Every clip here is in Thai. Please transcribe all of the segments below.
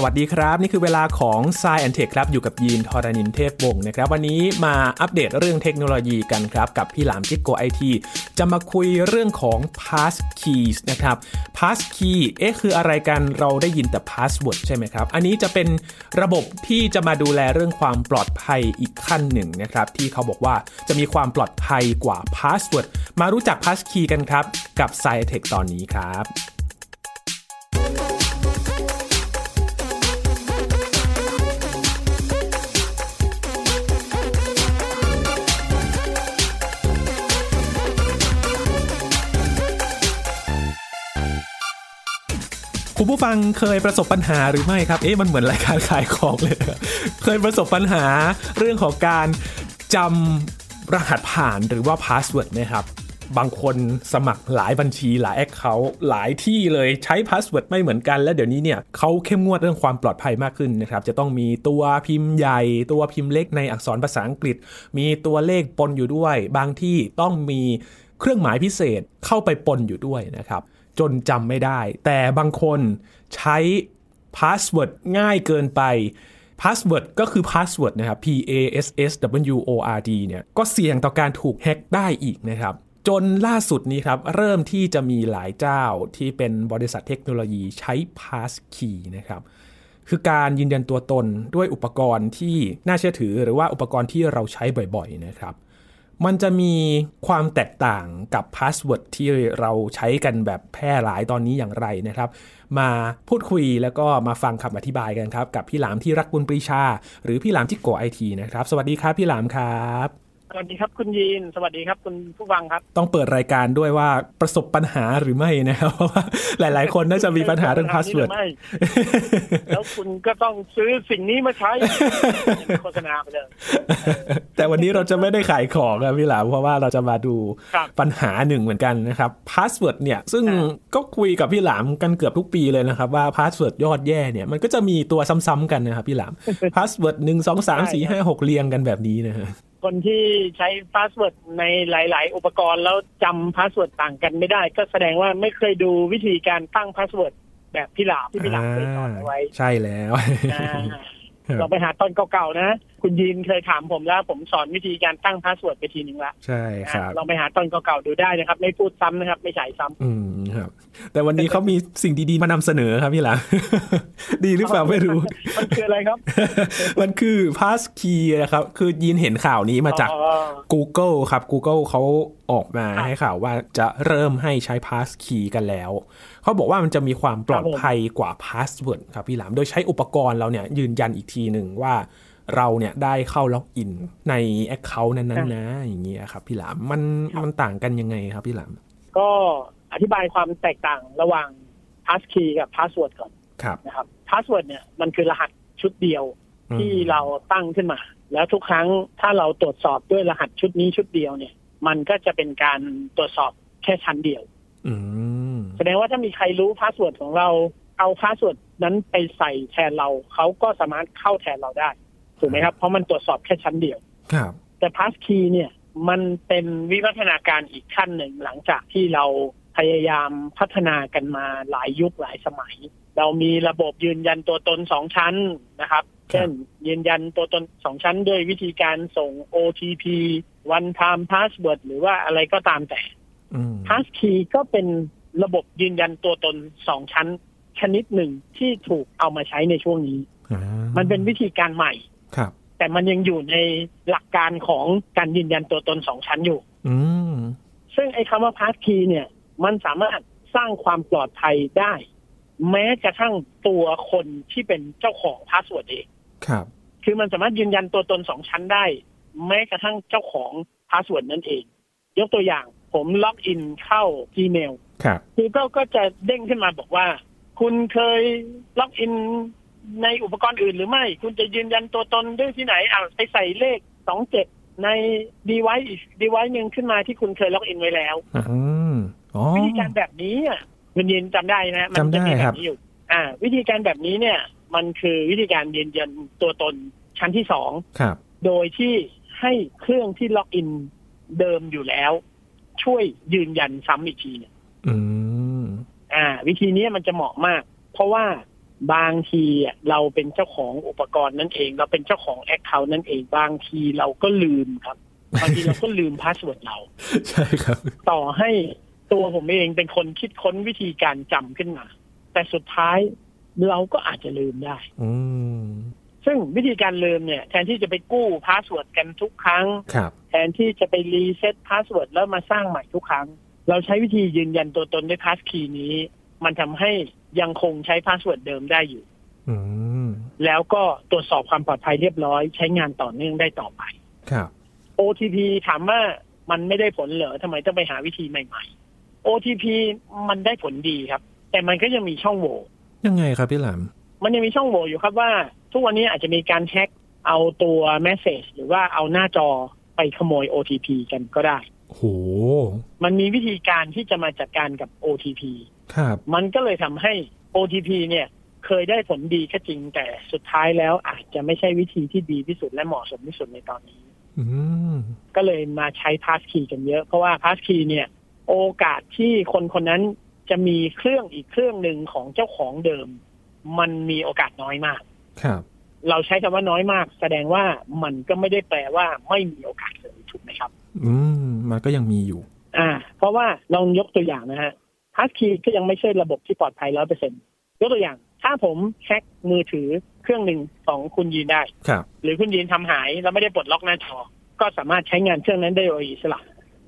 สวัสดีครับ นี่คือเวลาของ s ซแอนเทคครับอยู่กับยีนทอรานินเทพวงศ์นะครับ วันนี้มาอัปเดตเรื่องเทคโนโลยีกันครับ กับพี่หลามจิ๊กโกไอทีจะมาคุยเรื่องของ pass keys นะครับ pass key เอ๊ะคืออะไรกันเราได้ยินแต่ password ใช่ไหมครับ อันนี้จะเป็นระบบที่จะมาดูแลเรื่องความปลอดภัยอีกขั้นหนึ่งนะครับ ที่เขาบอกว่าจะมีความปลอดภัยกว่า password มารู้จัก pass key กันครับ กับ s ซแอนเทคตอนนี้ครับ คุณผู้ฟังเคยประสบปัญหาหรือไม่ครับ เอ๊ะมันเหมือนรายการขายของเลย เคยประสบปัญหาเรื่องของการจำรหัสผ่านหรือว่า password ไหมครับ บางคนสมัครหลายบัญชีหลาย account หลายที่เลยใช้ password ไม่เหมือนกันและเดี๋ยวนี้เนี่ยเขาเข้มงวดเรื่องความปลอดภัยมากขึ้นนะครับ จะต้องมีตัวพิมพ์ใหญ่ ตัวพิมพ์เล็กในอักษรภาษาอังกฤษ มีตัวเลขปนอยู่ด้วย บางที่ต้องมีเครื่องหมายพิเศษเข้าไปปนอยู่ด้วยนะครับ จนจำไม่ได้ แต่บางคนใช้ password ง่ายเกินไป password ก็คือ password นะครับ P A S S W O R D เนี่ยก็เสี่ยงต่อการถูกแฮ็กได้อีกนะครับ จนล่าสุดนี้ครับ เริ่มที่จะมีหลายเจ้าที่เป็นบริษัทเทคโนโลยีใช้ Passkey นะครับ คือการยืนยันตัวตนด้วยอุปกรณ์ที่น่าเชื่อถือหรือว่าอุปกรณ์ที่เราใช้บ่อยๆนะครับ มันจะมีความแตกต่างกับ password ที่เราใช้กันแบบแพร่หลายตอนนี้อย่างไรนะครับ มาพูดคุยแล้วก็มาฟังคำอธิบายกันครับ กับพี่หลามที่รักบุญปรีชา หรือพี่หลามจิ๊กโก๋ไอทีนะครับ สวัสดีครับพี่หลามครับ สวัสดีครับคุณยีน สวัสดีครับคุณผู้ฟังครับ ต้องเปิดรายการด้วยว่าประสบปัญหาหรือไม่นะครับเพราะว่าหลาย ๆ คนน่าจะมีปัญหาเรื่อง password ไม่แล้วคุณก็ต้องซื้อสิ่งนี้มาใช้โฆษณาไปเลยแต่วันนี้เราจะไม่ได้ขายของครับพี่หลามเพราะว่าเราจะมาดูครับปัญหาหนึ่งเหมือนกันนะครับ password เนี่ยซึ่งก็คุยกับพี่หลามกันเกือบทุกปีเลยนะครับ ว่า password ยอดแย่เนี่ยมันก็จะมีตัวซ้ำๆกันนะครับพี่หลาม password หนึ่งสองสามสี่ห้าหกเรียงกันแบบนี้นะฮะ คนที่ใช้ password ในหลาย ๆ อุปกรณ์แล้วจำ password ต่างกันไม่ได้ ก็แสดงว่าไม่เคยดูวิธีการตั้ง password แบบพี่หลามที่พี่หลามเคยสอนเอาไว้ ใช่แล้วอ่าเราไปหาตอนเก่าๆนะ คุณยีนเคยถามผมแล้ว ผมสอนวิธีการตั้ง password ไปทีหนึ่งละใช่ครับลองไปหาตอนเก่าๆดูได้นะครับ ไม่พูดซ้ำนะครับ ไม่ฉายซ้ำอืมครับ แต่วันนี้เขามีสิ่งดีๆมานำเสนอครับพี่หลามดีหรือเปล่าไม่รู้ มันคืออะไรครับ มันคือ pass key นะครับ คือยีนเห็นข่าวนี้มาจากอ๋อ Google ครับ Google เขาออกมาครับให้ข่าวว่าจะเริ่มให้ใช้ pass key กันแล้วเขาบอกว่ามันจะมีความปลอดภัยกว่า password ครับพี่หลามโดยใช้อุปกรณ์เราเนี่ยยืนยันอีกทีหนึ่งว่า เราเนี่ยได้เข้าล็อกอินใน Account นั้นๆนะอย่างเงี้ยครับพี่หลามมันมันต่างกันยังไงครับพี่หลาม ก็อธิบายความแตกต่างระหว่าง pass key กับ password ก่อนครับนะครับ password เนี่ยมันคือรหัสชุดเดียวอืมที่เราตั้งขึ้นมา แล้วทุกครั้งถ้าเราตรวจสอบด้วยรหัสชุดนี้ชุดเดียวเนี่ย มันก็จะเป็นการตรวจสอบแค่ชั้นเดียวอืมแสดงว่าถ้ามีใครรู้ password ของเราเอา password นั้นไปใส่แทนเรา เขาก็สามารถเข้าแทนเราได้ ถูกไหมครับ เพราะมันตรวจสอบแค่ชั้นเดียว ครับ แต่ passkey เนี่ยมันเป็นวิวัฒนาการอีกขั้นหนึ่งหลังจากที่เราพยายามพัฒนากันมาหลายยุคหลายสมัย เรามีระบบยืนยันตัวตนสองชั้นนะครับ เช่น ยืนยันตัวตนสองชั้นด้วยวิธีการส่ง OTP one time password หรือว่าอะไรก็ตามแต่อืม Passkey ก็เป็นระบบยืนยันตัวตนสองชั้น ชนิดหนึ่งที่ถูกเอามาใช้ในช่วงนี้อ่ามันเป็นวิธีการใหม่ ครับ แต่มันยังอยู่ในหลักการของการยืนยันตัวตนสองชั้นอยู่ อืมซึ่งไอ้คำว่า Passkey เนี่ย มันสามารถสร้างความปลอดภัยได้ แม้กระทั่งตัวคนที่เป็นเจ้าของ password เองครับ คือมันสามารถยืนยันตัวตนสองชั้นได้ แม้กระทั่งเจ้าของ password นั่นเอง ยกตัวอย่างผมล็อกอินเข้า Gmail ครับ Google ก็จะเด้งขึ้นมาบอกว่า คุณเคยล็อกอิน ในอุปกรณ์อื่นหรือไม่ คุณจะยืนยันตัวตนด้วยที่ไหนอ่าไปใส่เลขสองเจ็ดใน device อีก device หนึ่งขึ้นมาที่คุณเคยล็อกอินไว้แล้วอืมอ๋อวิธีการแบบนี้อะคุณยินจำได้นะ มัจำได้จะมีคแบรับบนี้อยู่ อ่า วิธีการแบบนี้เนี่ย มันคือวิธีการยืนยันตัวตนชั้นที่สองครับโดยที่ให้เครื่องที่ล็อกอินเดิมอยู่แล้ว ช่วยยืนยันซ้ำอีกทีเนี่ยอืมอ่า วิธีนี้มันจะเหมาะมาก เพราะว่า บางทีเราเป็นเจ้าของอุปกรณ์นั่นเอง เราเป็นเจ้าของแอคเคาท์นั่นเอง บางทีเราก็ลืมครับบางทีเราก็ลืม password เรา ใช่ครับ ต่อให้ตัวผมเองเป็นคนคิดค้นวิธีการจำขึ้นมา แต่สุดท้ายเราก็อาจจะลืมได้ อืมซึ่งวิธีการลืมเนี่ย แทนที่จะไปกู้ password กันทุกครั้งครับแทนที่จะไปรีเซ็ต password แล้วมาสร้างใหม่ทุกครั้ง เราใช้วิธียืนยันตัวตนด้วย passkey นี้ มันทำให้ยังคงใช้ password เดิมได้อยู่อืมแล้วก็ตรวจสอบความปลอดภัยเรียบร้อยใช้งานต่อเนื่องได้ต่อไป ครับ OTP ถามว่ามันไม่ได้ผลเหรอทำไมต้องไปหาวิธีใหม่ ๆ OTP มันได้ผลดีครับ แต่มันก็ยังมีช่องโหว่ยังไงครับพี่หลามมันยังมีช่องโหว่อยู่ครับว่า ทุกวันนี้อาจจะมีการแฮ็กเอาตัว message หรือว่าเอาหน้าจอไปขโมย OTP กันก็ได้โหมันมีวิธีการที่จะมาจัดการกับ OTP ครับ มันก็เลยทำให้ OTP เนี่ยเคยได้ผลดีก็จริงแต่สุดท้ายแล้วอาจจะไม่ใช่วิธีที่ดีที่สุดและเหมาะสมที่สุดในตอนนี้อืมก็เลยมาใช้พาสคีย์กันเยอะ เพราะว่าพาสคีย์เนี่ย โอกาสที่คนคนนั้นจะมีเครื่องอีกเครื่องหนึ่งของเจ้าของเดิม มันมีโอกาสน้อยมาก ครับ เราใช้คำว่าน้อยมาก แสดงว่ามันก็ไม่ได้แปลว่าไม่มีโอกาสเลยถูกไหมครับ อืมมันก็ยังมีอยู่ อ่า เพราะว่าลองยกตัวอย่างนะฮะ passkey ก็ยังไม่ใช่ระบบที่ปลอดภัยร้อยเปอร์เซ็นต์ยกตัวอย่าง ถ้าผมแฮ็กมือถือเครื่องหนึ่งของคุณยีนได้ครับหรือคุณยีนทำหายแล้วไม่ได้ปลดล็อกหน้าจอ ก็สามารถใช้งานเครื่องนั้นได้โดยอิสระ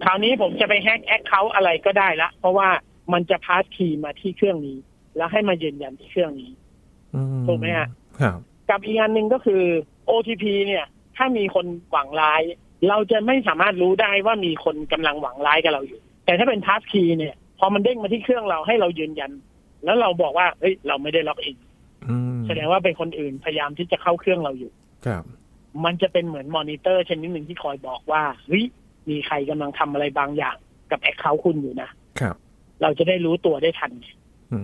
คราวนี้ผมจะไปแฮ็ก account อะไรก็ได้ละ เพราะว่ามันจะ passkey มาที่เครื่องนี้ แล้วให้มายืนยันที่เครื่องนี้อืมถูกไหมฮะครับกับอีกงานหนึ่งก็คือ OTP เนี่ย ถ้ามีคนหวังร้าย เราจะไม่สามารถรู้ได้ว่ามีคนกำลังหวังร้ายกับเราอยู่ แต่ถ้าเป็น passkey เนี่ย พอมันเด้งมาที่เครื่องเราให้เรายืนยัน แล้วเราบอกว่าเฮ้ยเราไม่ได้ล็อกอินอืมแสดงว่าเป็นคนอื่นพยายามที่จะเข้าเครื่องเราอยู่ ครับ มันจะเป็นเหมือนมอนิเตอร์ชนิดหนึ่งที่คอยบอกว่าเฮ้ยมีใครกำลังทำอะไรบางอย่างกับ account คุณอยู่นะครับ เราจะได้รู้ตัวได้ทันอื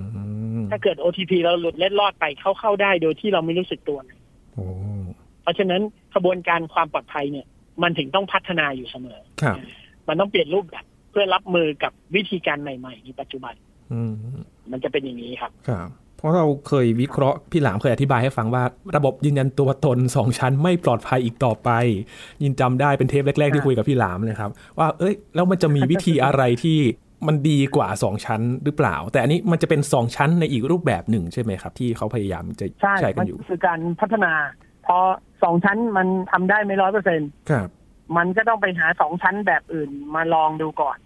มถ้าเกิด OTP เราหลุดเล็ดลอดไปเข้าเข้าได้โดยที่เราไม่รู้สึกตัวนะโอ้เพราะฉะนั้นกระบวนการความปลอดภัยเนี่ย มันถึงต้องพัฒนาอยู่เสมอครับมันต้องเปลี่ยนรูปแบบเพื่อรับมือกับวิธีการใหม่ ๆ ในปัจจุบันอืมมันจะเป็นอย่างนี้ครับครับเพราะเราเคยวิเคราะห์พี่หลามเคยอธิบายให้ฟังว่า ระบบยืนยันตัวตนสองชั้นไม่ปลอดภัยอีกต่อไป ยินจำได้เป็นเทปแรก ๆ ที่คุยกับพี่หลามเลยครับ ว่าเอ้ยแล้วมันจะมีวิธีอะไรที่มันดีกว่าสองชั้นหรือเปล่า แต่อันนี้มันจะเป็นสองชั้นในอีกรูปแบบหนึ่งใช่ไหมครับ ที่เขาพยายามจะใช่ใช้กัมันนอยู่คือการพัฒนา พอสองชั้นมันทำได้ไม่ร้อยเปอร์เซ็นครับมันก็ต้องไปหาสองชั้นแบบอื่นมาลองดูก่อนอืม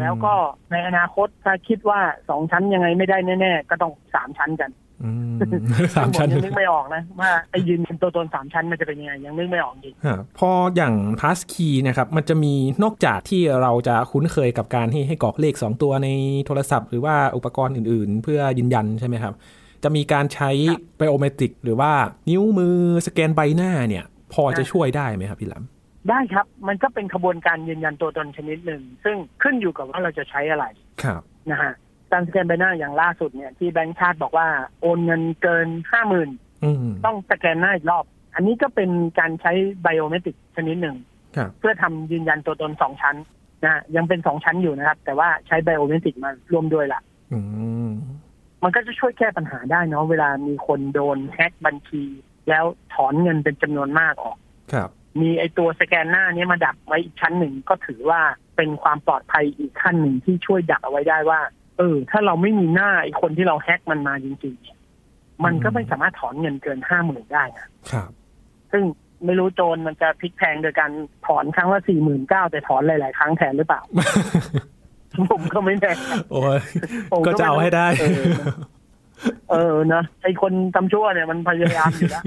แล้วก็ในอนาคตถ้าคิดว่าสองชั้นยังไงไม่ได้แน่ๆก็ต้องสามชั้นกันอืมสามชั้นซึ่งผยังนึกไม่ออกนะว่าไอ้ยืนเป็นตัวตนสามชั้นมันจะเป็นยังไงยังนึกไม่ออกจริงฮะพออย่าง pass key นะครับมันจะมีนอกจากที่เราจะคุ้นเคยกับการให้ให้กรอกเลข 2 ตัวในโทรศัพท์ หรือว่าอุปกรณ์อื่นๆ เพื่อยืนยันใช่ไหมครับ จะมีการใช้ไบโอเมตริก หรือว่านิ้วมือสแกนใบหน้าเนี่ย พอจะช่วยได้ไหมครับพี่หลาม ได้ครับ มันก็เป็นขบวนการยืนยันตัวตนชนิดหนึ่ง ซึ่งขึ้นอยู่กับว่าเราจะใช้อะไรครับนะฮะการสแกนใบหน้าอย่างล่าสุดเนี่ยที่แบงก์ชาติบอกว่าโอนเงินเกินห้าหมื่นอืมต้องสแกนหน้าอีกรอบ อันนี้ก็เป็นการใช้ไบโอเมตริกชนิดหนึ่งครับเพื่อทำยืนยันตัวตนสองชั้นนะฮะยังเป็นสองชั้นอยู่นะครับ แต่ว่าใช้ไบโอเมตริกมาร่วมด้วยล่ะอืมมันก็จะช่วยแก้ปัญหาได้เนาะเวลามีคนโดนแฮ็กบัญชี แล้วถอนเงินเป็นจำนวนมากออกครับ มีไอตัวสแกนหน้านี้มาดักไว้อีกชั้นหนึ่งก็ถือว่าเป็นความปลอดภัยอีกขั้นหนึ่งที่ช่วยดักเอาไว้ได้ว่า เออ ถ้าเราไม่มีหน้าไอคนที่เราแฮ็กมันมาจริงๆเนี่ยมันก็ไม่สามารถถอนเงินเกินห้าหมื่นได้นะครับ ซึ่งไม่รู้โจรมันจะพลิกแพลงโดยการถอนครั้งละสี่หมื่นเก้าแต่ถอนหลาย ๆ ครั้งแทนหรือเปล่า ผมก็ไม่แน่โอ้ยผมก็จะเอาให้ได้เออเออนะไอคนทำชั่วเนี่ยมันพยายามอยู่แล้ว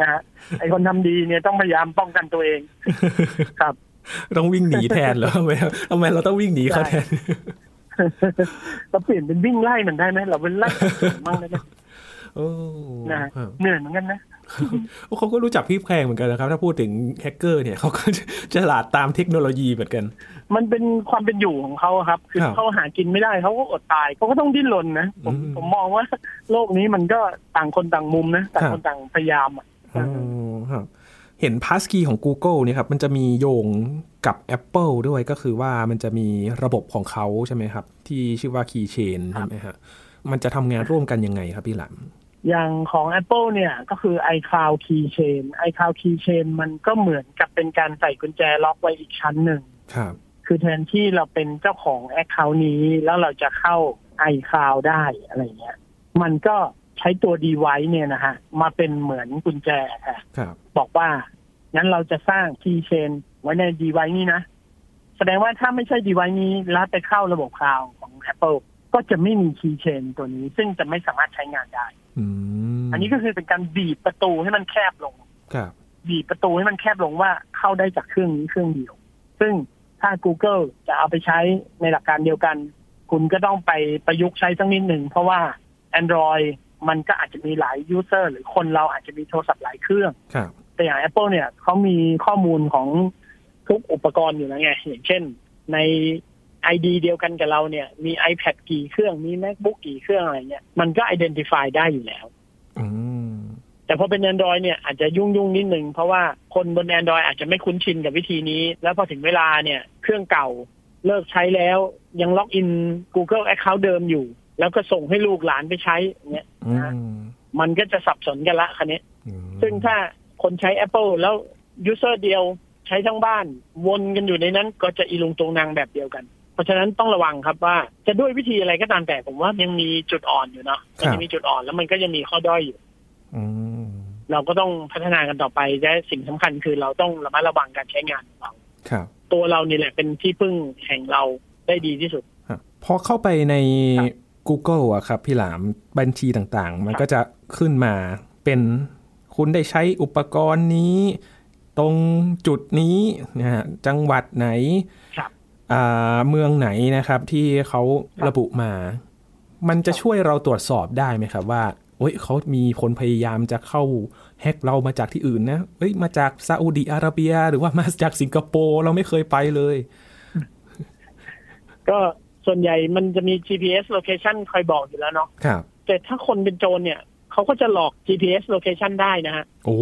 นะฮะไอคนทำดีเนี่ยต้องพยายามป้องกันตัวเอง ครับ ต้องวิ่งหนีแทนเหรอทำไมทำไมเราต้องวิ่งหนีเขาแทนเราเปลี่ยนเป็นวิ่งไล่มันได้ไหมเราเป็นไล่มั่งได้ไหมโอ้นะฮะครับเหนื่อยเหมือนกันนะเขาก็รู้จักพลิกแพลงเหมือนกันนะครับ ถ้าพูดถึงแฮกเกอร์เนี่ยเขาก็ฉลาดตามเทคโนโลยีเหมือนกัน มันเป็นความเป็นอยู่ของเขาครับ คือครับเขาหากินไม่ได้เขาก็อดตายเขาก็ต้องดิ้นรนนะผมอืมผมมองว่าโลกนี้มันก็ต่างคนต่างมุมนะต่างครับคนต่างพยายามอะอ๋อ ครับเห็น Passkey ของ Google เนี่ยครับมันจะมีโยงกับ Apple ด้วยก็คือว่ามันจะมีระบบของเขาใช่ไหมครับ ที่ชื่อว่า Keychain ใช่ไหมฮะมันจะทำงานร่วมกันยังไงครับพี่หลังอย่างของ Apple เนี่ยก็คือ iCloud Keychain iCloud Keychain มันก็เหมือนกับเป็นการใส่กุญแจล็อกไว้อีกชั้นหนึ่งครับคือแทนที่เราเป็นเจ้าของ Account นี้แล้วเราจะเข้า iCloud ได้อะไรเงี้ย มันก็ ใช้ตัว device เนี่ยนะฮะมาเป็นเหมือนกุญแจค่ะครับบอกว่างั้นเราจะสร้าง Keychain ไว้ใน device นี้นะ แสดงว่าถ้าไม่ใช่ device นี้แล้วไปเข้าระบบคลาวของ Apple ก็จะไม่มี Keychain ตัวนี้ ซึ่งจะไม่สามารถใช้งานได้อืมอันนี้ก็คือเป็นการบีบประตูให้มันแคบลงครับบีบประตูให้มันแคบลงว่าเข้าได้จากเครื่องนี้เครื่องเดียว ซึ่งถ้า Google จะเอาไปใช้ในหลักการเดียวกัน คุณก็ต้องไปประยุกต์ใช้สักนิดหนึ่ง เพราะว่า Android มันก็อาจจะมีหลายยูเซอร์หรือคนเราอาจจะมีโทรศัพท์หลายเครื่องครับแต่อย่าง Apple เนี่ยเขามีข้อมูลของทุกอุปกรณ์อยู่แล้วไงอย่างเช่น ใน ID เดียวกันกับเราเนี่ย มี iPad กี่เครื่องมี MacBook กี่เครื่องอะไรเงี้ยมันก็ identify ได้อยู่แล้วอืมแต่พอเป็น Android เนี่ยอาจจะยุ่งยุ่งๆนิดนึง เพราะว่าคนบน Android อาจจะไม่คุ้นชินกับวิธีนี้ แล้วพอถึงเวลาเนี่ย เครื่องเก่าเลิกใช้แล้วยังล็อกอิน Google Account เดิมอยู่ แล้วก็ส่งให้ลูกหลานไปใช้อย่างเงี้ยอืมมันก็จะสับสนกันละคันนี้อืมซึ่งถ้าคนใช้ Apple แล้วยูเซอร์เดียวใช้ทั้งบ้าน วนกันอยู่ในนั้นก็จะอีลุงตรงนางแบบเดียวกัน เพราะฉะนั้นต้องระวังครับว่าจะด้วยวิธีอะไรก็ตามแต่ผมว่ายังมีจุดอ่อนอยู่เนาะมันยังมีจุดอ่อนแล้วมันก็ยังมีข้อด้อยอยู่อืมเราก็ต้องพัฒนากันต่อไปและสิ่งสำคัญคือเราต้องระมัดระวังการใช้งานของเราครับ ตัวเรานี่แหละเป็นที่พึ่งแห่งเราได้ดีที่สุดฮะพอเข้าไปในครับ Google อะครับพี่หลามบัญชีต่างๆ มันก็จะขึ้นมาเป็นคุณได้ใช้อุปกรณ์นี้ ตรงจุดนี้นะฮะจังหวัดไหนครับอ่าเมืองไหนนะครับที่เขาครับระบุมา มันจะช่วยเราตรวจสอบได้ไหมครับว่าเอ้ยเขามีคนพยายามจะเข้าแฮกเรามาจากที่อื่นนะเอ้ยมาจากซาอุดีอาระเบีย หรือว่ามาจากสิงคโปร์เราไม่เคยไปเลย ก็ ส่วนใหญ่มันจะมี GPS location คอยบอกอยู่แล้วเนาะครับ แต่ถ้าคนเป็นโจรเนี่ยเขาก็จะหลอก GPS location ได้นะฮะโอ้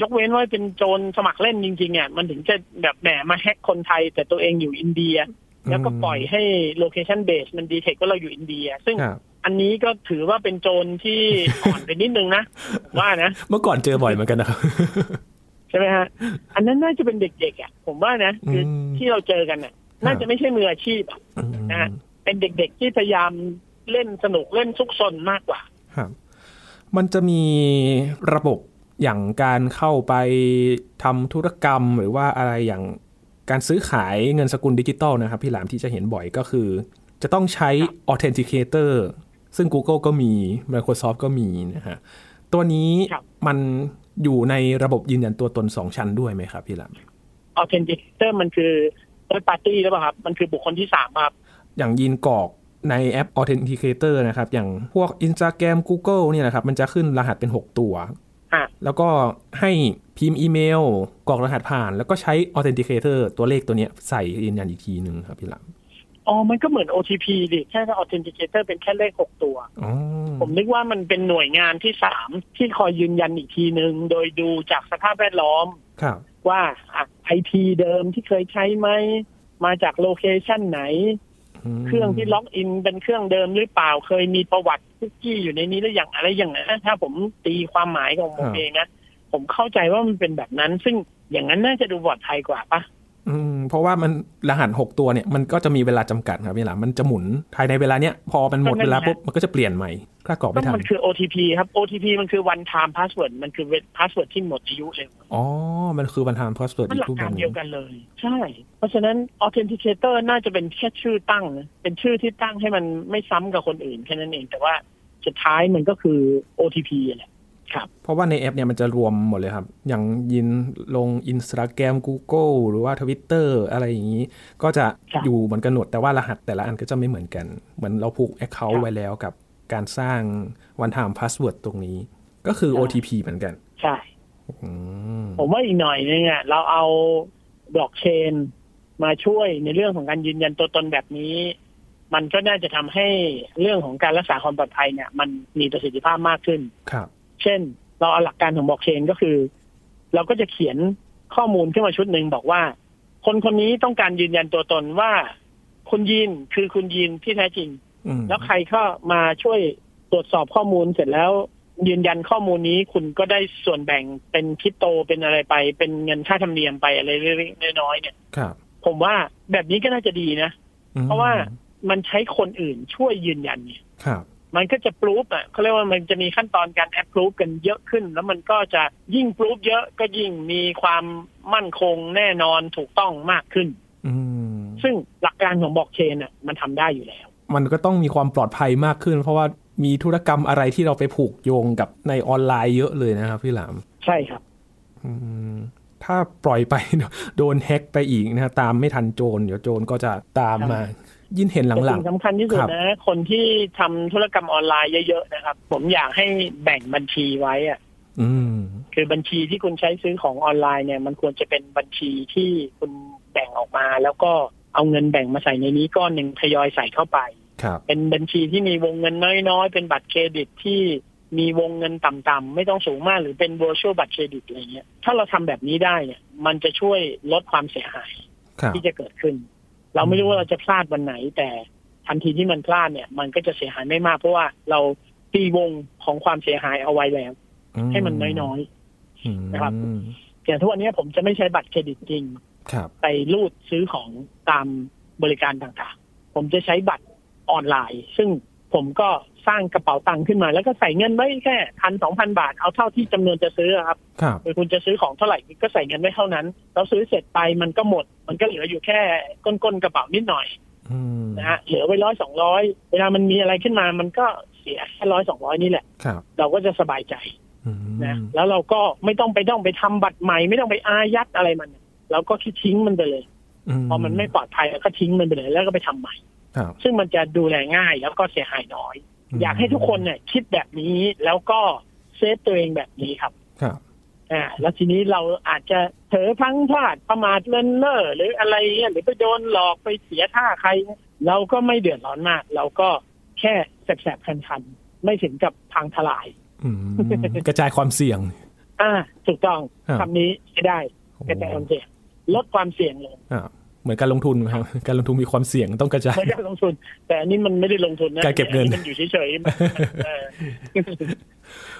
ยกเว้นว่าเป็นโจรสมัครเล่นจริงๆอะมันถึงจะแบบแหมมาแฮกคนไทย แต่ตัวเองอยู่อินเดีย แล้วก็ปล่อยให้ location base มันดีเทคว่าเราอยู่อินเดีย ซึ่งครับอันนี้ก็ถือว่าเป็นโจรที่อ่อนไปนิดนึงนะผมว่านะ เมื่อก่อนเจอบ่อยเหมือนกันนะครับใช่ไหมฮะ อันนั้นน่าจะเป็นเด็กๆอะผมว่านะคืออมที่เราเจอกันน่ะ น่าจะไม่ใช่มืออาชีพอะอืมนะฮะเป็นเด็กๆที่พยายามเล่นสนุกเล่นซุกซนมากกว่าครับมันจะมีระบบอย่างการเข้าไปทำธุรกรรมหรือว่าอะไรอย่างการซื้อขายเงินสกุลดิจิตอลนะครับ พี่หลามที่จะเห็นบ่อยก็คือ จะต้องใช้ Authenticator ซึ่ง Google ก็มี Microsoft ก็มีนะฮะตัวนี้ครับมันอยู่ในระบบยืนยันตัวตนสองชั้นด้วยไหมครับพี่หลาม authenticator มันคือ third party หรือเปล่าครับ มันคือบุคคลที่สามครับ อย่างยินกรอกในแอป Authenticator นะครับ อย่างพวก Instagram Google เนี่ยนะครับ มันจะขึ้นรหัสเป็น 6 ตัวอะแล้วก็ให้พิมพ์อีเมลกรอกรหัสผ่าน แล้วก็ใช้ Authenticator ตัวเลขตัวเนี้ยใส่ยืนยันอีกทีหนึ่งครับพี่หลาม อ๋อ มันก็เหมือน OTP ดิแค่ authenticator เป็นแค่เลขหกตัวอ๋อผมนึกว่ามันเป็นหน่วยงานที่สามที่คอยยืนยันอีกทีหนึ่งโดยดูจากสภาพแวดล้อมครับว่าไอพีเดิมที่เคยใช้ไหม มาจากโลเคชันไหนมเครื่องที่ล็อกอินเป็นเครื่องเดิมหรือเปล่าเคยมีประวัติคุกกี้อยู่ในนี้หรืออย่างอะไรอย่างนั้นถ้าผมตีความหมายของผมเองนะผมเข้าใจว่ามันเป็นแบบนั้น ซึ่งอย่างนั้นน่าจะดูปลอดภัยกว่าปะอืม เพราะว่ามันรหัส6ตัวเนี่ยมันก็จะมีเวลาจำกัดครับพี่หลามมันจะหมุนภายในเวลาเนี้ยพอมันหมดเวลาปุ๊บมันก็จะเปลี่ยนใหม่ถ้ากรอกก็ไม่ทันมันคือ OTP ครับ OTP มันคือ one time password มันคือ password ที่หมดอายุเร็วอ๋อ มันคือวันทามพาสเวิร์ดมันอีหลักการเดียวกันเลย ใช่ เพราะฉะนั้น authenticator น่าจะเป็นแค่ชื่อตั้งนะเป็นชื่อที่ตั้งให้มันไม่ซ้ำกับคนอื่นแค่นั้นเองแต่ว่าสุดท้ายมันก็คือ OTP แหละครับ เพราะว่าในแอปเนี่ยมันจะรวมหมดเลยครับ อย่างยินลง Instagram Google หรือว่า Twitter อะไรอย่างนี้ ก็จะครับอยู่เหมือนกันหมดแต่ว่ารหัสแต่ละอันก็จะไม่เหมือนกัน เหมือนเราผูกครั Account บไว้แล้วกับการสร้าง One Time Password ตรงนี้ ก็คือใช่ OTP เหมือนกัน ใช่อืมผมว่าอีกหน่อยนึงอะเราเอาบล็อกเชนมาช่วยในเรื่องของการยืนยันตัวตนแบบนี้ มันก็น่าจะทำให้เรื่องของการรักษาความปลอดภัยเนี่ย มันมีประสิทธิภาพมากขึ้น ครับ เช่น เราเอาหลักการของบล็อกเชนก็คือ เราก็จะเขียนข้อมูลขึ้นมาชุดหนึ่งบอกว่า คนคนนี้ต้องการยืนยันตัวตนว่า คุณยีนคือคุณยีนที่แท้จริงอืมแล้วใครก็มาช่วยตรวจสอบข้อมูลเสร็จแล้วยืนยันข้อมูลนี้คุณก็ได้ส่วนแบ่งเป็นคริปโตเป็นอะไรไป เป็นเงินค่าธรรมเนียมไปอะไรเล็กๆน้อยๆเนี่ยครับ ผมว่าแบบนี้ก็น่าจะดีนะอืมเพราะว่ามันใช้คนอื่นช่วยยืนยันเนี่ยครับ มันก็จะปรูฟอะเขาเรียกว่ามันจะมีขั้นตอนการแอปพรูฟกันเยอะขึ้น แล้วมันก็จะยิ่งปรูฟเยอะก็ยิ่งมีความมั่นคงแน่นอนถูกต้องมากขึ้นอืมซึ่งหลักการของบล็อกเชนอะมันทำได้อยู่แล้ว มันก็ต้องมีความปลอดภัยมากขึ้น เพราะว่ามีธุรกรรมอะไรที่เราไปผูกโยงกับในออนไลน์เยอะเลยนะครับพี่หลาม ใช่ครับอืมถ้าปล่อยไปโดนแฮ็กไปอีกนะฮะตามไม่ทันโจรเดี๋ยวโจรก็จะตามมา ยินเห็นหแต่ลังสิ่งสำคัญที่สุดครับนะ คนที่ทำธุรกรรมออนไลน์เยอะๆนะครับ ผมอยากให้แบ่งบัญชีไว้อะๆอืมคือบัญชีที่คุณใช้ซื้อของออนไลน์เนี่ย มันควรจะเป็นบัญชีที่คุณแบ่งออกมา แล้วก็เอาเงินแบ่งมาใส่ในนี้ก้อนหนึ่งทยอยใส่เข้าไปครับเป็นบัญชีที่มีวงเงินน้อยๆ เป็นบัตรเครดิตที่มีวงเงินต่ำๆไม่ต้องสูงมากหรือเป็น virtual บัตรเครดิตอะไรเงี้ยถ้าเราทำแบบนี้ได้เนี่ย มันจะช่วยลดความเสียหายครับที่จะเกิดขึ้น เราไม่รู้ว่าเราจะพลาดวันไหน แต่ทันทีที่มันพลาดเนี่ย มันก็จะเสียหายไม่มากเพราะว่าเราตีวงของความเสียหายเอาไว้แล้ว ให้มันน้อยอืมนะครับๆแต่ทุกวันนี้ผมจะไม่ใช้บัตรเครดิตจริงครับไปรูดซื้อของตามบริการต่างๆ ผมจะใช้บัตรออนไลน์ ซึ่งผมก็ สร้างกระเป๋าตังค์ขึ้นมา แล้วก็ใส่เงินไว้แค่พันสองพันบาทเอาเท่าที่จำนวนจะซื้อครับครับคือคุณจะซื้อของเท่าไหร่ก็ใส่เงินไว้เท่านั้นแล้วซื้อเสร็จไปมันก็หมด มันก็เหลืออยู่แค่ก้นๆกระเป๋านิดหน่อยอืมนะฮะเหลือไว้ร้อยสองร้อยเวลามันมีอะไรขึ้นมา มันก็เสียแค่ร้อยสองร้อยนี่แหละครับเราก็จะสบายใจอืมนะแล้วเราก็ไม่ต้องไปต้องไปทำบัตรใหม่ไม่ต้องไปอายัดอะไรมันเราก็คิดทิ้งมันไปเลยพอมันไม่ปลอดภัยแล้วก็ทิ้งมันไปเลยแล้วก็ไปทำใหม่ครับซึ่งมันจะดูแลง่ายแล้วก็เสียหายน้อยม อยากให้ทุกคนเนี่ย คิดแบบนี้แล้วก็เซฟตัวเองแบบนี้ครับครับอ่าแล้วทีนี้เราอาจจะเผลอพลังพลาดประมาทเลินเล่อหรืออะไรเงี้ยหรือไปโดนหลอกไปเสียท่าใคร เราก็ไม่เดือดร้อนมาก เราก็แค่แสบๆคันๆ ไม่ถึงกับพังทลายอืมกระจายความเสี่ยง อ่าถูกต้องครับคำนี้ใช้ได้กระจายความเสี่ยง ลดความเสี่ยงลงอ่า เหมือนการลงทุนครับการลงทุนมีความเสี่ยงต้องกระจายไม่ได้ลงทุน แต่อันนี้มันไม่ได้ลงทุนนะการเก็บเงินอัมันอยู่เฉยๆมันเออ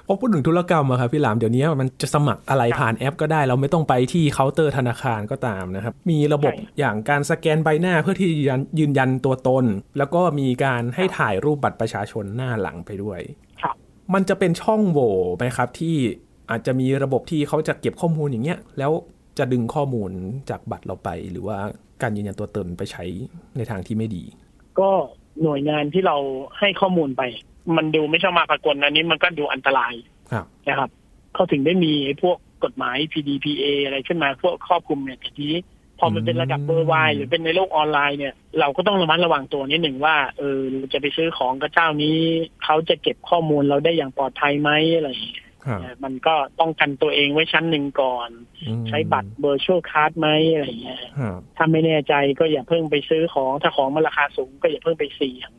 พอพูดถึงธุรกรรมอะครับพี่หลามเดี๋ยวนี้มันจะสมัครอะไรครับผ่านแอปก็ได้เราไม่ต้องไปที่เคาน์เตอร์ธนาคารก็ตามนะครับ มีระบบใช่อย่างการสแกนใบหน้าเพื่อที่ยืนยันยืนยันตัวตน แล้วก็มีการให้ถ่ายรูปบัตรประชาชนหน้าหลังไปด้วยครับมันจะเป็นช่องโหว่ไหมครับที่อาจจะมีระบบที่เขาจะเก็บข้อมูลอย่างเงี้ยแล้วจะดึงข้อมูลจากบัตรเราไปหรือว่า การยืนยันตัวตนไปใช้ในทางที่ไม่ดี ก็หน่วยงานที่เราให้ข้อมูลไป มันดูไม่ชอบมาพากลอันนี้มันก็ดูอันตรายครับนะครับเขาถึงได้มีไอ้พวกกฎหมาย PDPA อะไรขึ้นมาพวกครอบคลุมเนี่ยทีนี้พอมันเป็นระดับเบอร์ไวหรือเป็นในโลกออนไลน์เนี่ย เราก็ต้องระมัดระวังตัวนิดหนึ่งว่าเออเราจะไปซื้อของกับเจ้านี้ เขาจะเก็บข้อมูลเราได้อย่างปลอดภัยไหมอะไรอย่างเงี้ยครับ มันก็ต้องกันตัวเองไว้ชั้นหนึ่งก่อนอืมใช้บัตรเ i อร์ชวลค a r d ไหมอะไรอย่างเงี้ยครับถ้าไม่แน่ใจก็อย่าเพิ่งไปซื้อของถ้าของมันราคาสูงก็อย่าเพิ่งไปเสี่ยง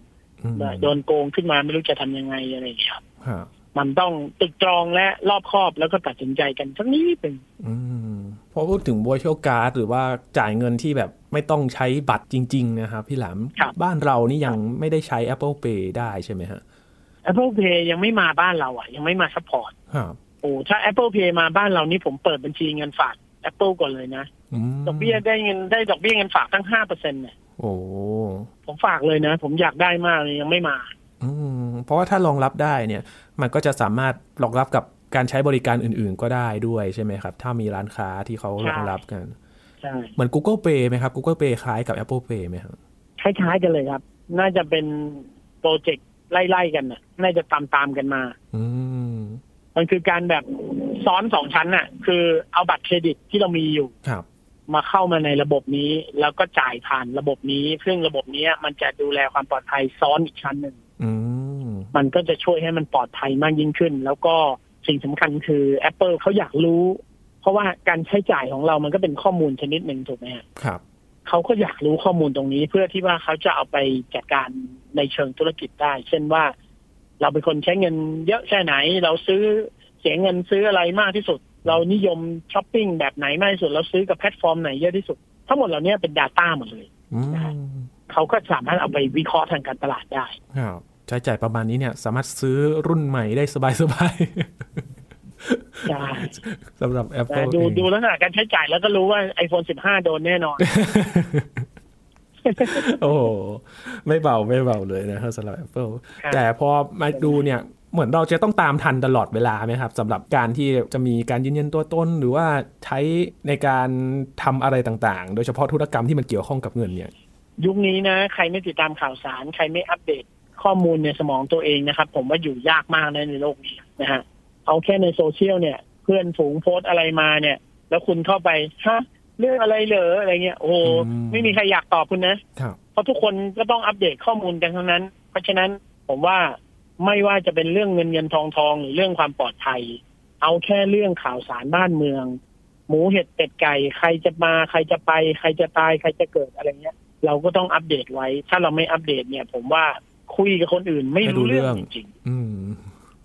อืมโดนโกงขึ้นมาไม่รู้จะทำยังไงอะไรอย่างเงี้ยครับครับมันต้องตึกตรองและรอบคอบแล้วก็ตัดสินใจกันสักนิดหนึ่งอืมพอพูดถึง virtual card หรือว่าจ่ายเงินที่แบบไม่ต้องใช้บัตรจริง ๆ นะครับพี่หลามครับบ้านเรานี่ยังไม่ได้ใช้ Apple Pay ได้ใช่ไหมฮะ Apple Pay ยังไม่มาบ้านเราอะ ยังไม่มา support ครับโอ้ถ้า Apple Pay มาบ้านเรานี่ผมเปิดบัญชีเงินฝาก Apple ก่อนเลยนะมดอกเบี้ยได้เงินได้ดอกเบี้ยเงินฝากตั้งห้าเปอร์เซ็นต์เนี่ยโอ้ผมฝากเลยนะ ผมอยากได้มากเลยยังไม่มา อืมเพราะว่าถ้ารองรับได้เนี่ย มันก็จะสามารถรองรับกับการใช้บริการอื่น ๆ ก็ได้ด้วยใช่ไหมครับ ถ้ามีร้านค้าที่เขาใช่รองรับกันใช่เหมือน Google Pay ไหมครับ Google Pay คล้ายกับ Apple Pay ไหมครับคล้ายๆกันเลยครับ น่าจะเป็นโปรเจกต์ ไล่ๆกันน่ะ น่าจะตามๆกันมา อืมมันคือการแบบซ้อนสองชั้นน่ะ คือเอาบัตรเครดิตที่เรามีอยู่ครับ มาเข้ามาในระบบนี้ แล้วก็จ่ายผ่านระบบนี้ ซึ่งระบบนี้มันจะดูแลความปลอดภัยซ้อนอีกชั้นหนึ่งอืมมันก็จะช่วยให้มันปลอดภัยมากยิ่งขึ้น แล้วก็สิ่งสำคัญคือ Apple เขาอยากรู้ เพราะว่าการใช้จ่ายของเรามันก็เป็นข้อมูลชนิดหนึ่งถูกไหมฮะครับ เขาก็อยากรู้ข้อมูลตรงนี้ เพื่อที่ว่าเขาจะเอาไปจัดการในเชิงธุรกิจได้ เช่นว่า เราเป็นคนใช้เงินเยอะแค่ไหน เราซื้อเสียเงินซื้ออะไรมากที่สุด เรานิยมช้อปปิ้งแบบไหนมากที่สุด เราซื้อกับแพลตฟอร์มไหนเยอะที่สุด ทั้งหมดเหล่านี้เป็น Data หมดเลยอืมเขาก็สามารถเอาไปวิเคราะห์ทางการตลาดได้ครับใช้จ่ายประมาณนี้เนี่ย สามารถซื้อรุ่นใหม่ได้สบายๆใช่ สำหรับ Apple ดูดูลักษณะการใช้จ่ายแล้วก็รู้ว่า iPhone 15 โดนแน่นอน โอ้ไม่เบาไม่เบาเลยนะครับสำหรับ Apple แต่พอมาดูเนี่ยเหมือนเราจะต้องตามทันตลอดเวลาไหมครับสำหรับการที่จะมีการยืนยันตัวตนหรือว่าใช้ในการทำอะไรต่างๆ โดยเฉพาะธุรกรรมที่มันเกี่ยวข้องกับเงินเนี่ย ยุคนี้นะ ใครไม่ติดตามข่าวสาร ใครไม่อัปเดตข้อมูลในสมองตัวเองนะครับ ผมว่าอยู่ยากมากในโลกนี้นะฮะ เอาแค่ในโซเชียลเนี่ย เพื่อนฝูงโพสอะไรมาเนี่ย แล้วคุณเข้าไปฮะเรื่องอะไรเหรออะไรเงี้ยโอ้ไม่มีใครอยากตอบคุณนะเพราะทุกคนก็ต้องอัปเดตข้อมูลกันทั้งนั้น เพราะฉะนั้นผมว่าไม่ว่าจะเป็นเรื่องเงินเงินทองทองหรือเรื่องความปลอดภัย เอาแค่เรื่องข่าวสารบ้านเมือง หมูเห็ดเป็ดไก่ ใครจะมาใครจะไป ใครจะตายใครจะเกิดอะไรเงี้ย เราก็ต้องอัปเดตไว้ ถ้าเราไม่อัปเดตเนี่ย ผมว่าคุยกับคนอื่นไม่รู้เรื่องจริงๆอืม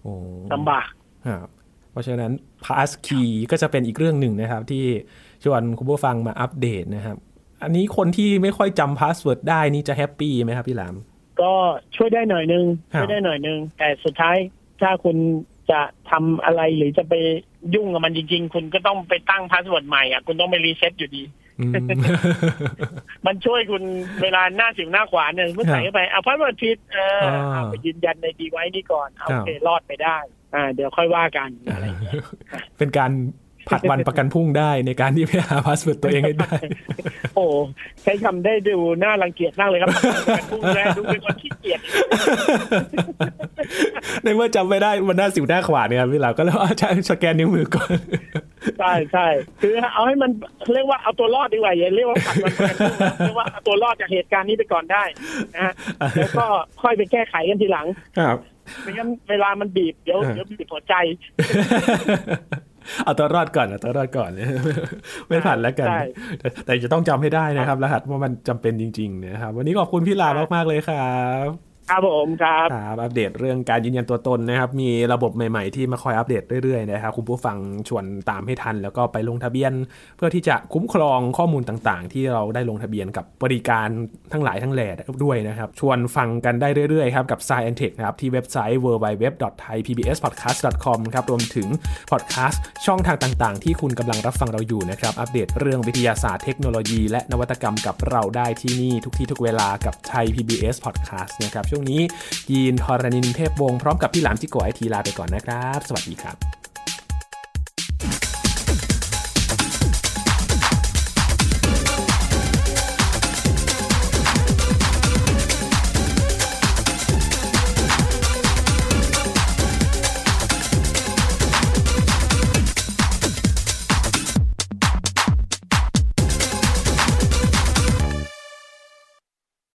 โอ้ลำบากครับ เพราะฉะนั้น pass key ก็จะเป็นอีกเรื่องหนึ่งนะครับ ที่ชวนคุณผู้ฟังมาอัปเดตนะครับ อันนี้คนที่ไม่ค่อยจำ password ได้นี่จะ happy ไหมครับพี่หลาม ก็ช่วยได้หน่อยนึง ช่วยได้หน่อยนึง แต่สุดท้ายถ้าคุณจะทำอะไรหรือจะไปยุ่งกับมันจริง ๆ คุณก็ต้องไปตั้ง password ใหม่อะคุณต้องไปรีเซ็ตอยู่ดี มันช่วยคุณเวลาหน้าสิ่วหน้าขวานเนี่ยเมื่อใส่เข้าไปเอา password ผิดเออเอาไปยืนยันใน device นี้ก่อนเอาโอเครอดไปได้ อ่า เดี๋ยวค่อยว่ากันอะไรเป็นการผัดวันประกันพรุ่งได้ในการที่ไปหา password ตัวเองให้ได้ โอ้ใช้คำได้ดูน่ารังเกียจมากเลยครับประกันพรุ่งได้ดูเป็นคนขี้เกียจในเมื่อจำไม่ได้มันหน้าสิ่วหน้าขวานเนี่ยพี่หลามก็เลยว่าใช้สแกนนิ้วมือก่อน ใช่ใช่คือเอาให้มันเรียกว่าเอาตัวรอดดีกว่าอย่าเรียกว่าผัดวันประกันพุ่งเรียกว่าเอาตัวรอดจากเหตุการณ์นี้ไปก่อนได้นะฮะแล้วก็ค่อยไปแก้ไขกันทีหลัง ครับไม่งั้นเวลามันบีบเดี๋ยวเดี๋ยวบีบหัวใจเอาตัวรอดก่อนเอาตัวรอดก่อนไม่ผ่านแล้วกัน แต่จะต้องจำให้ได้นะครับ รหัสว่ามันจำเป็นจริง ๆ นะครับ วันนี้ขอบคุณพี่ลามากๆเลยครับ ครับผมครับครับอัปเดตเรื่องการยืนยันตัวตนนะครับ มีระบบใหม่ๆที่มาคอยอัปเดตเรื่อยๆนะครับคุณผู้ฟังชวนตามให้ทัน แล้วก็ไปลงทะเบียน เพื่อที่จะคุ้มครองข้อมูลต่างๆ ที่เราได้ลงทะเบียนกับบริการทั้งหลายทั้งแหล่ด้วยนะครับ ชวนฟังกันได้เรื่อยๆครับกับ s ซ e n t e c h นะครับที่เว็บไซต์ www.thaipbspodcast.com ครับรวมถึงพอดแคสต์ช่องทางต่างๆ ที่คุณกำลังรับฟังเราอยู่นะครับอัปเดตเรื่องวิทยาศาสตร์เทคโนโลยี และนวัตกรรมกับเราได้ที่นี่ทุกที่ทุกเวลากับไทย PBS Podcast นะครับช่วงนี้ยีนทรณินเทพวงศ์พร้อมกับพี่หลามจิโกไอทีลาไปก่อนนะครับ สวัสดีครับ